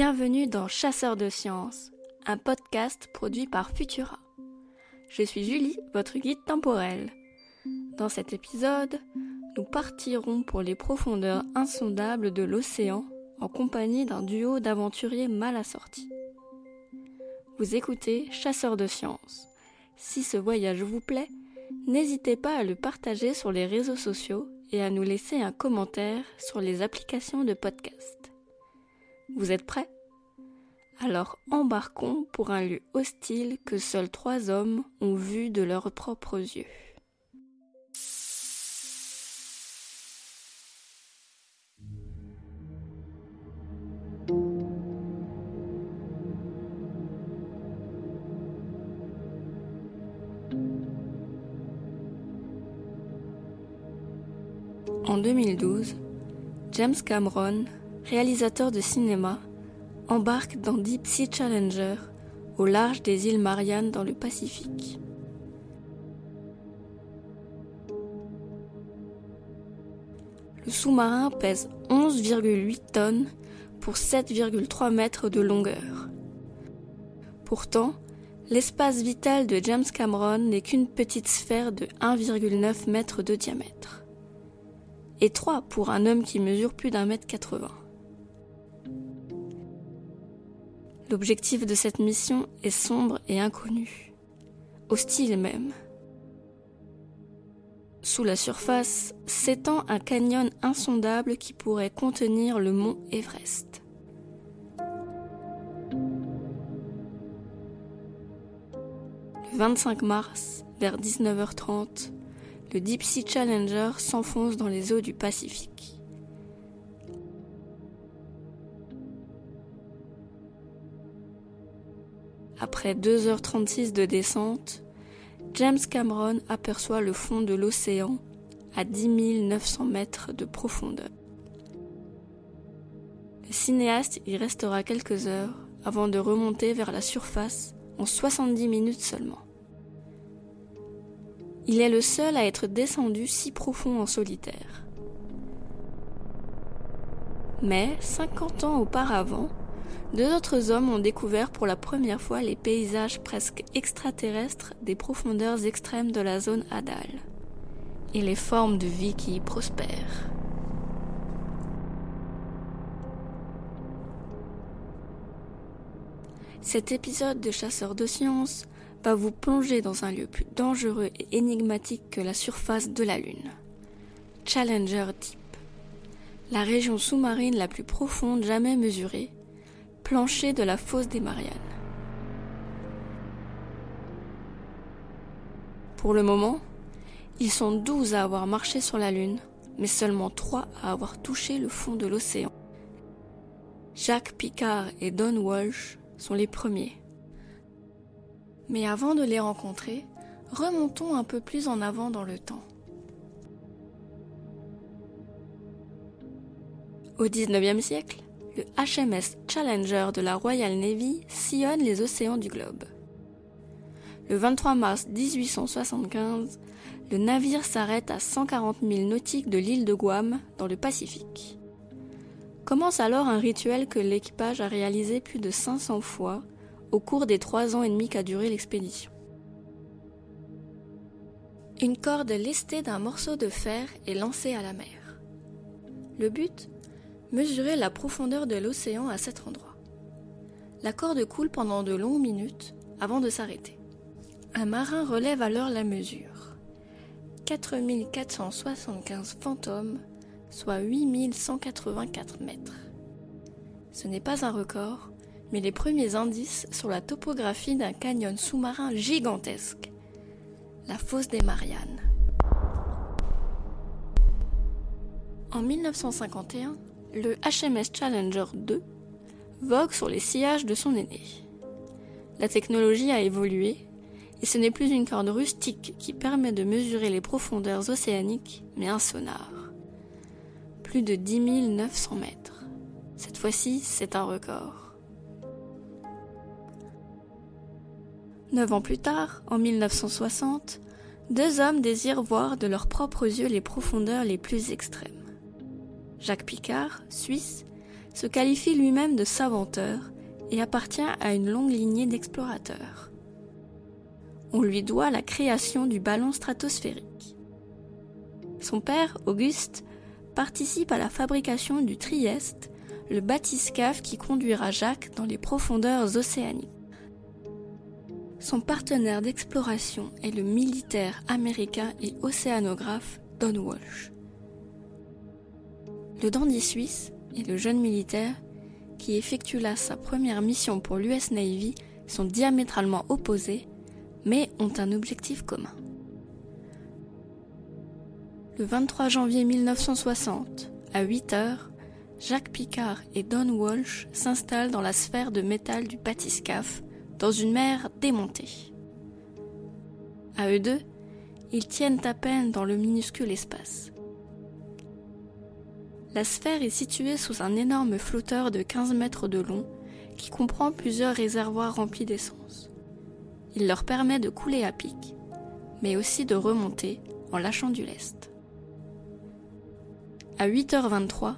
Bienvenue dans Chasseurs de sciences, un podcast produit par Futura. Je suis Julie, votre guide temporel. Dans cet épisode, nous partirons pour les profondeurs insondables de l'océan en compagnie d'un duo d'aventuriers mal assortis. Vous écoutez Chasseurs de sciences. Si ce voyage vous plaît, n'hésitez pas à le partager sur les réseaux sociaux et à nous laisser un commentaire sur les applications de podcast. Vous êtes prêts? Alors embarquons pour un lieu hostile que seuls trois hommes ont vu de leurs propres yeux. En 2012, James Cameron, réalisateur de cinéma, embarque dans Deep Sea Challenger au large des îles Mariannes dans le Pacifique. Le sous-marin pèse 11,8 tonnes pour 7,3 mètres de longueur. Pourtant, l'espace vital de James Cameron n'est qu'une petite sphère de 1,9 mètre de diamètre étroit pour un homme qui mesure plus d'un mètre quatre-vingts. L'objectif de cette mission est sombre et inconnu, hostile même. Sous la surface s'étend un canyon insondable qui pourrait contenir le mont Everest. Le 25 mars, vers 19h30, le Deep Sea Challenger s'enfonce dans les eaux du Pacifique. Après 2h36 de descente, James Cameron aperçoit le fond de l'océan à 10 900 mètres de profondeur. Le cinéaste y restera quelques heures avant de remonter vers la surface en 70 minutes seulement. Il est le seul à être descendu si profond en solitaire. Mais, 50 ans auparavant, deux autres hommes ont découvert pour la première fois les paysages presque extraterrestres des profondeurs extrêmes de la zone Hadal et les formes de vie qui y prospèrent. Cet épisode de Chasseurs de sciences va vous plonger dans un lieu plus dangereux et énigmatique que la surface de la Lune. Challenger Deep, la région sous-marine la plus profonde jamais mesurée, plancher de la fosse des Mariannes. Pour le moment, ils sont douze à avoir marché sur la Lune, mais seulement trois à avoir touché le fond de l'océan. Jacques Picard et Don Walsh sont les premiers. Mais avant de les rencontrer, remontons un peu plus en avant dans le temps. Au XIXe siècle, le HMS Challenger de la Royal Navy sillonne les océans du globe. Le 23 mars 1875, le navire s'arrête à 140 000 nautiques de l'île de Guam, dans le Pacifique. Commence alors un rituel que l'équipage a réalisé plus de 500 fois au cours des trois ans et demi qu'a duré l'expédition. Une corde lestée d'un morceau de fer est lancée à la mer. Le but Mesurer la profondeur de l'océan à cet endroit. La corde coule pendant de longues minutes avant de s'arrêter. Un marin relève alors la mesure. 4475 fantômes, soit 8184 mètres. Ce n'est pas un record, mais les premiers indices sur la topographie d'un canyon sous-marin gigantesque, la fosse des Mariannes. En 1951, le HMS Challenger 2 vogue sur les sillages de son aîné. La technologie a évolué et ce n'est plus une corde rustique qui permet de mesurer les profondeurs océaniques, mais un sonar. Plus de 10 900 mètres. Cette fois-ci, c'est un record. Neuf ans plus tard, en 1960, deux hommes désirent voir de leurs propres yeux les profondeurs les plus extrêmes. Jacques Picard, suisse, se qualifie lui-même de savanteur et appartient à une longue lignée d'explorateurs. On lui doit la création du ballon stratosphérique. Son père, Auguste, participe à la fabrication du Trieste, le bathyscaphe qui conduira Jacques dans les profondeurs océaniques. Son partenaire d'exploration est le militaire américain et océanographe Don Walsh. Le dandy suisse et le jeune militaire, qui effectue là sa première mission pour l'US Navy, sont diamétralement opposés, mais ont un objectif commun. Le 23 janvier 1960, à 8 heures, Jacques Picard et Don Walsh s'installent dans la sphère de métal du bathyscaphe, dans une mer démontée. À eux deux, ils tiennent à peine dans le minuscule espace. La sphère est située sous un énorme flotteur de 15 mètres de long qui comprend plusieurs réservoirs remplis d'essence. Il leur permet de couler à pic, mais aussi de remonter en lâchant du lest. À 8h23,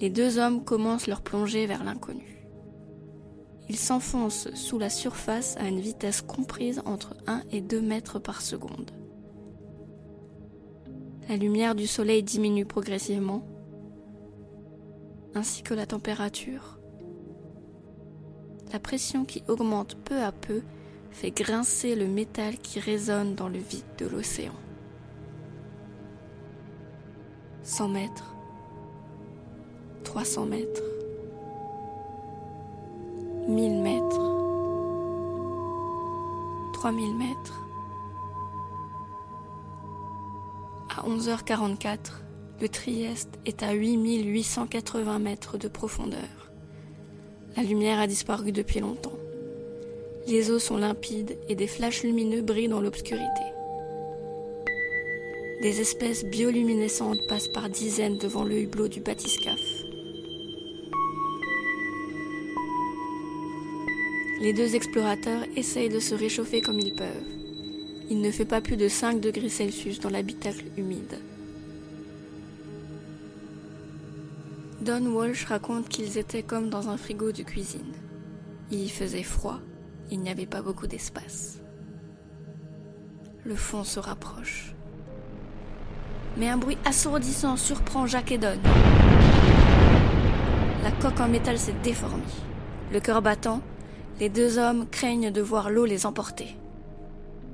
les deux hommes commencent leur plongée vers l'inconnu. Ils s'enfoncent sous la surface à une vitesse comprise entre 1 et 2 mètres par seconde. La lumière du soleil diminue progressivement, ainsi que la température. La pression qui augmente peu à peu fait grincer le métal qui résonne dans le vide de l'océan. 100 mètres, 300 mètres, 1000 mètres, 3000 mètres. À 11h44, le Trieste est à 8880 mètres de profondeur. La lumière a disparu depuis longtemps. Les eaux sont limpides et des flashs lumineux brillent dans l'obscurité. Des espèces bioluminescentes passent par dizaines devant le hublot du bathyscaphe. Les deux explorateurs essayent de se réchauffer comme ils peuvent. Il ne fait pas plus de 5 degrés Celsius dans l'habitacle humide. Don Walsh raconte qu'ils étaient comme dans un frigo de cuisine. Il y faisait froid, il n'y avait pas beaucoup d'espace. Le fond se rapproche mais un bruit assourdissant surprend Jacques et Don. La coque en métal s'est déformée. Le cœur battant, les deux hommes craignent de voir l'eau les emporter.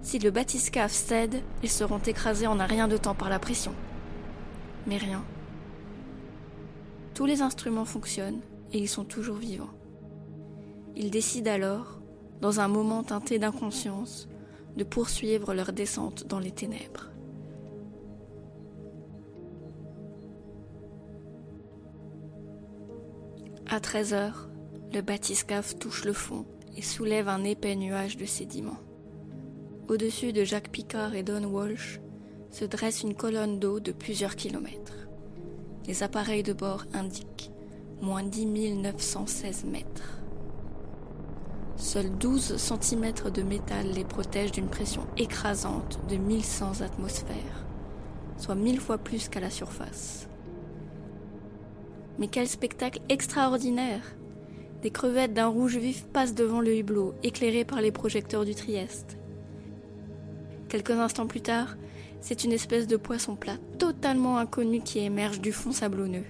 Si le bathyscaphe cède, ils seront écrasés en un rien de temps par la pression. Mais rien. Tous les instruments fonctionnent et ils sont toujours vivants. Ils décident alors, dans un moment teinté d'inconscience, de poursuivre leur descente dans les ténèbres. À 13 heures, le bathyscaphe touche le fond et soulève un épais nuage de sédiments. Au-dessus de Jacques Picard et Don Walsh se dresse une colonne d'eau de plusieurs kilomètres. Les appareils de bord indiquent moins 10 916 mètres. Seuls 12 cm de métal les protègent d'une pression écrasante de 1100 atmosphères, soit mille fois plus qu'à la surface. Mais quel spectacle extraordinaire Des crevettes d'un rouge vif passent devant le hublot, éclairées par les projecteurs du Trieste. Quelques instants plus tard, c'est une espèce de poisson plat totalement inconnu qui émerge du fond sablonneux.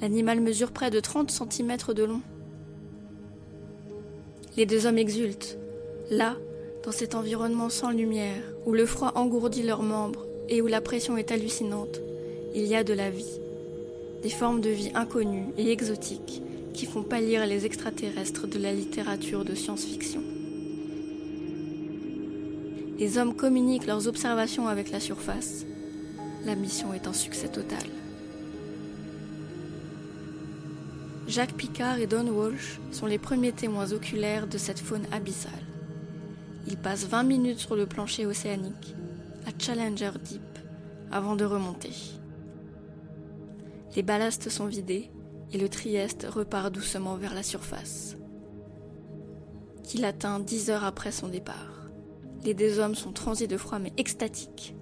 L'animal mesure près de 30 cm de long. Les deux hommes exultent. Là, dans cet environnement sans lumière, où le froid engourdit leurs membres et où la pression est hallucinante, il y a de la vie des formes de vie inconnues et exotiques qui font pâlir les extraterrestres de la littérature de science-fiction. Les hommes communiquent leurs observations avec la surface. La mission est un succès total. Jacques Picard et Don Walsh sont les premiers témoins oculaires de cette faune abyssale. Ils passent 20 minutes sur le plancher océanique, à Challenger Deep, avant de remonter. Les ballastes sont vidés et le Trieste repart doucement vers la surface. Qu'il atteint dix heures après son départ. Les deux hommes sont transis de froid mais extatiques.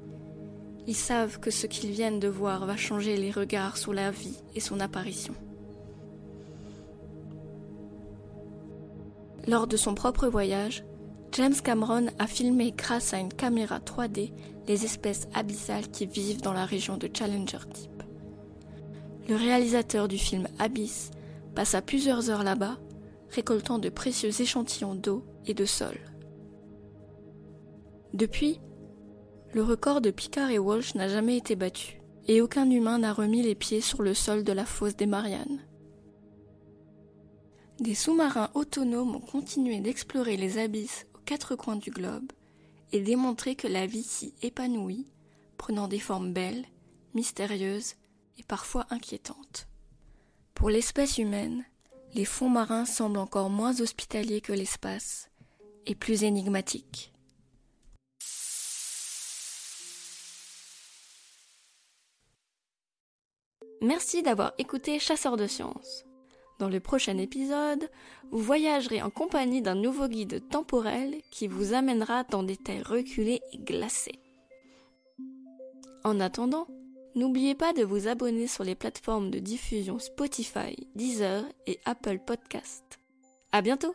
Ils savent que ce qu'ils viennent de voir va changer les regards sur la vie et son apparition. Lors de son propre voyage, James Cameron a filmé grâce à une caméra 3D les espèces abyssales qui vivent dans la région de Challenger Deep. Le réalisateur du film Abyss passa plusieurs heures là-bas, récoltant de précieux échantillons d'eau et de sol. Depuis, le record de Picard et Walsh n'a jamais été battu, et aucun humain n'a remis les pieds sur le sol de la fosse des Mariannes. Des sous-marins autonomes ont continué d'explorer les abysses aux quatre coins du globe et démontré que la vie s'y épanouit, prenant des formes belles, mystérieuses et parfois inquiétantes. Pour l'espèce humaine, les fonds marins semblent encore moins hospitaliers que l'espace et plus énigmatiques. Merci d'avoir écouté Chasseur de sciences. Dans le prochain épisode, vous voyagerez en compagnie d'un nouveau guide temporel qui vous amènera dans des terres reculées et glacées. En attendant, n'oubliez pas de vous abonner sur les plateformes de diffusion Spotify, Deezer et Apple Podcast. À bientôt!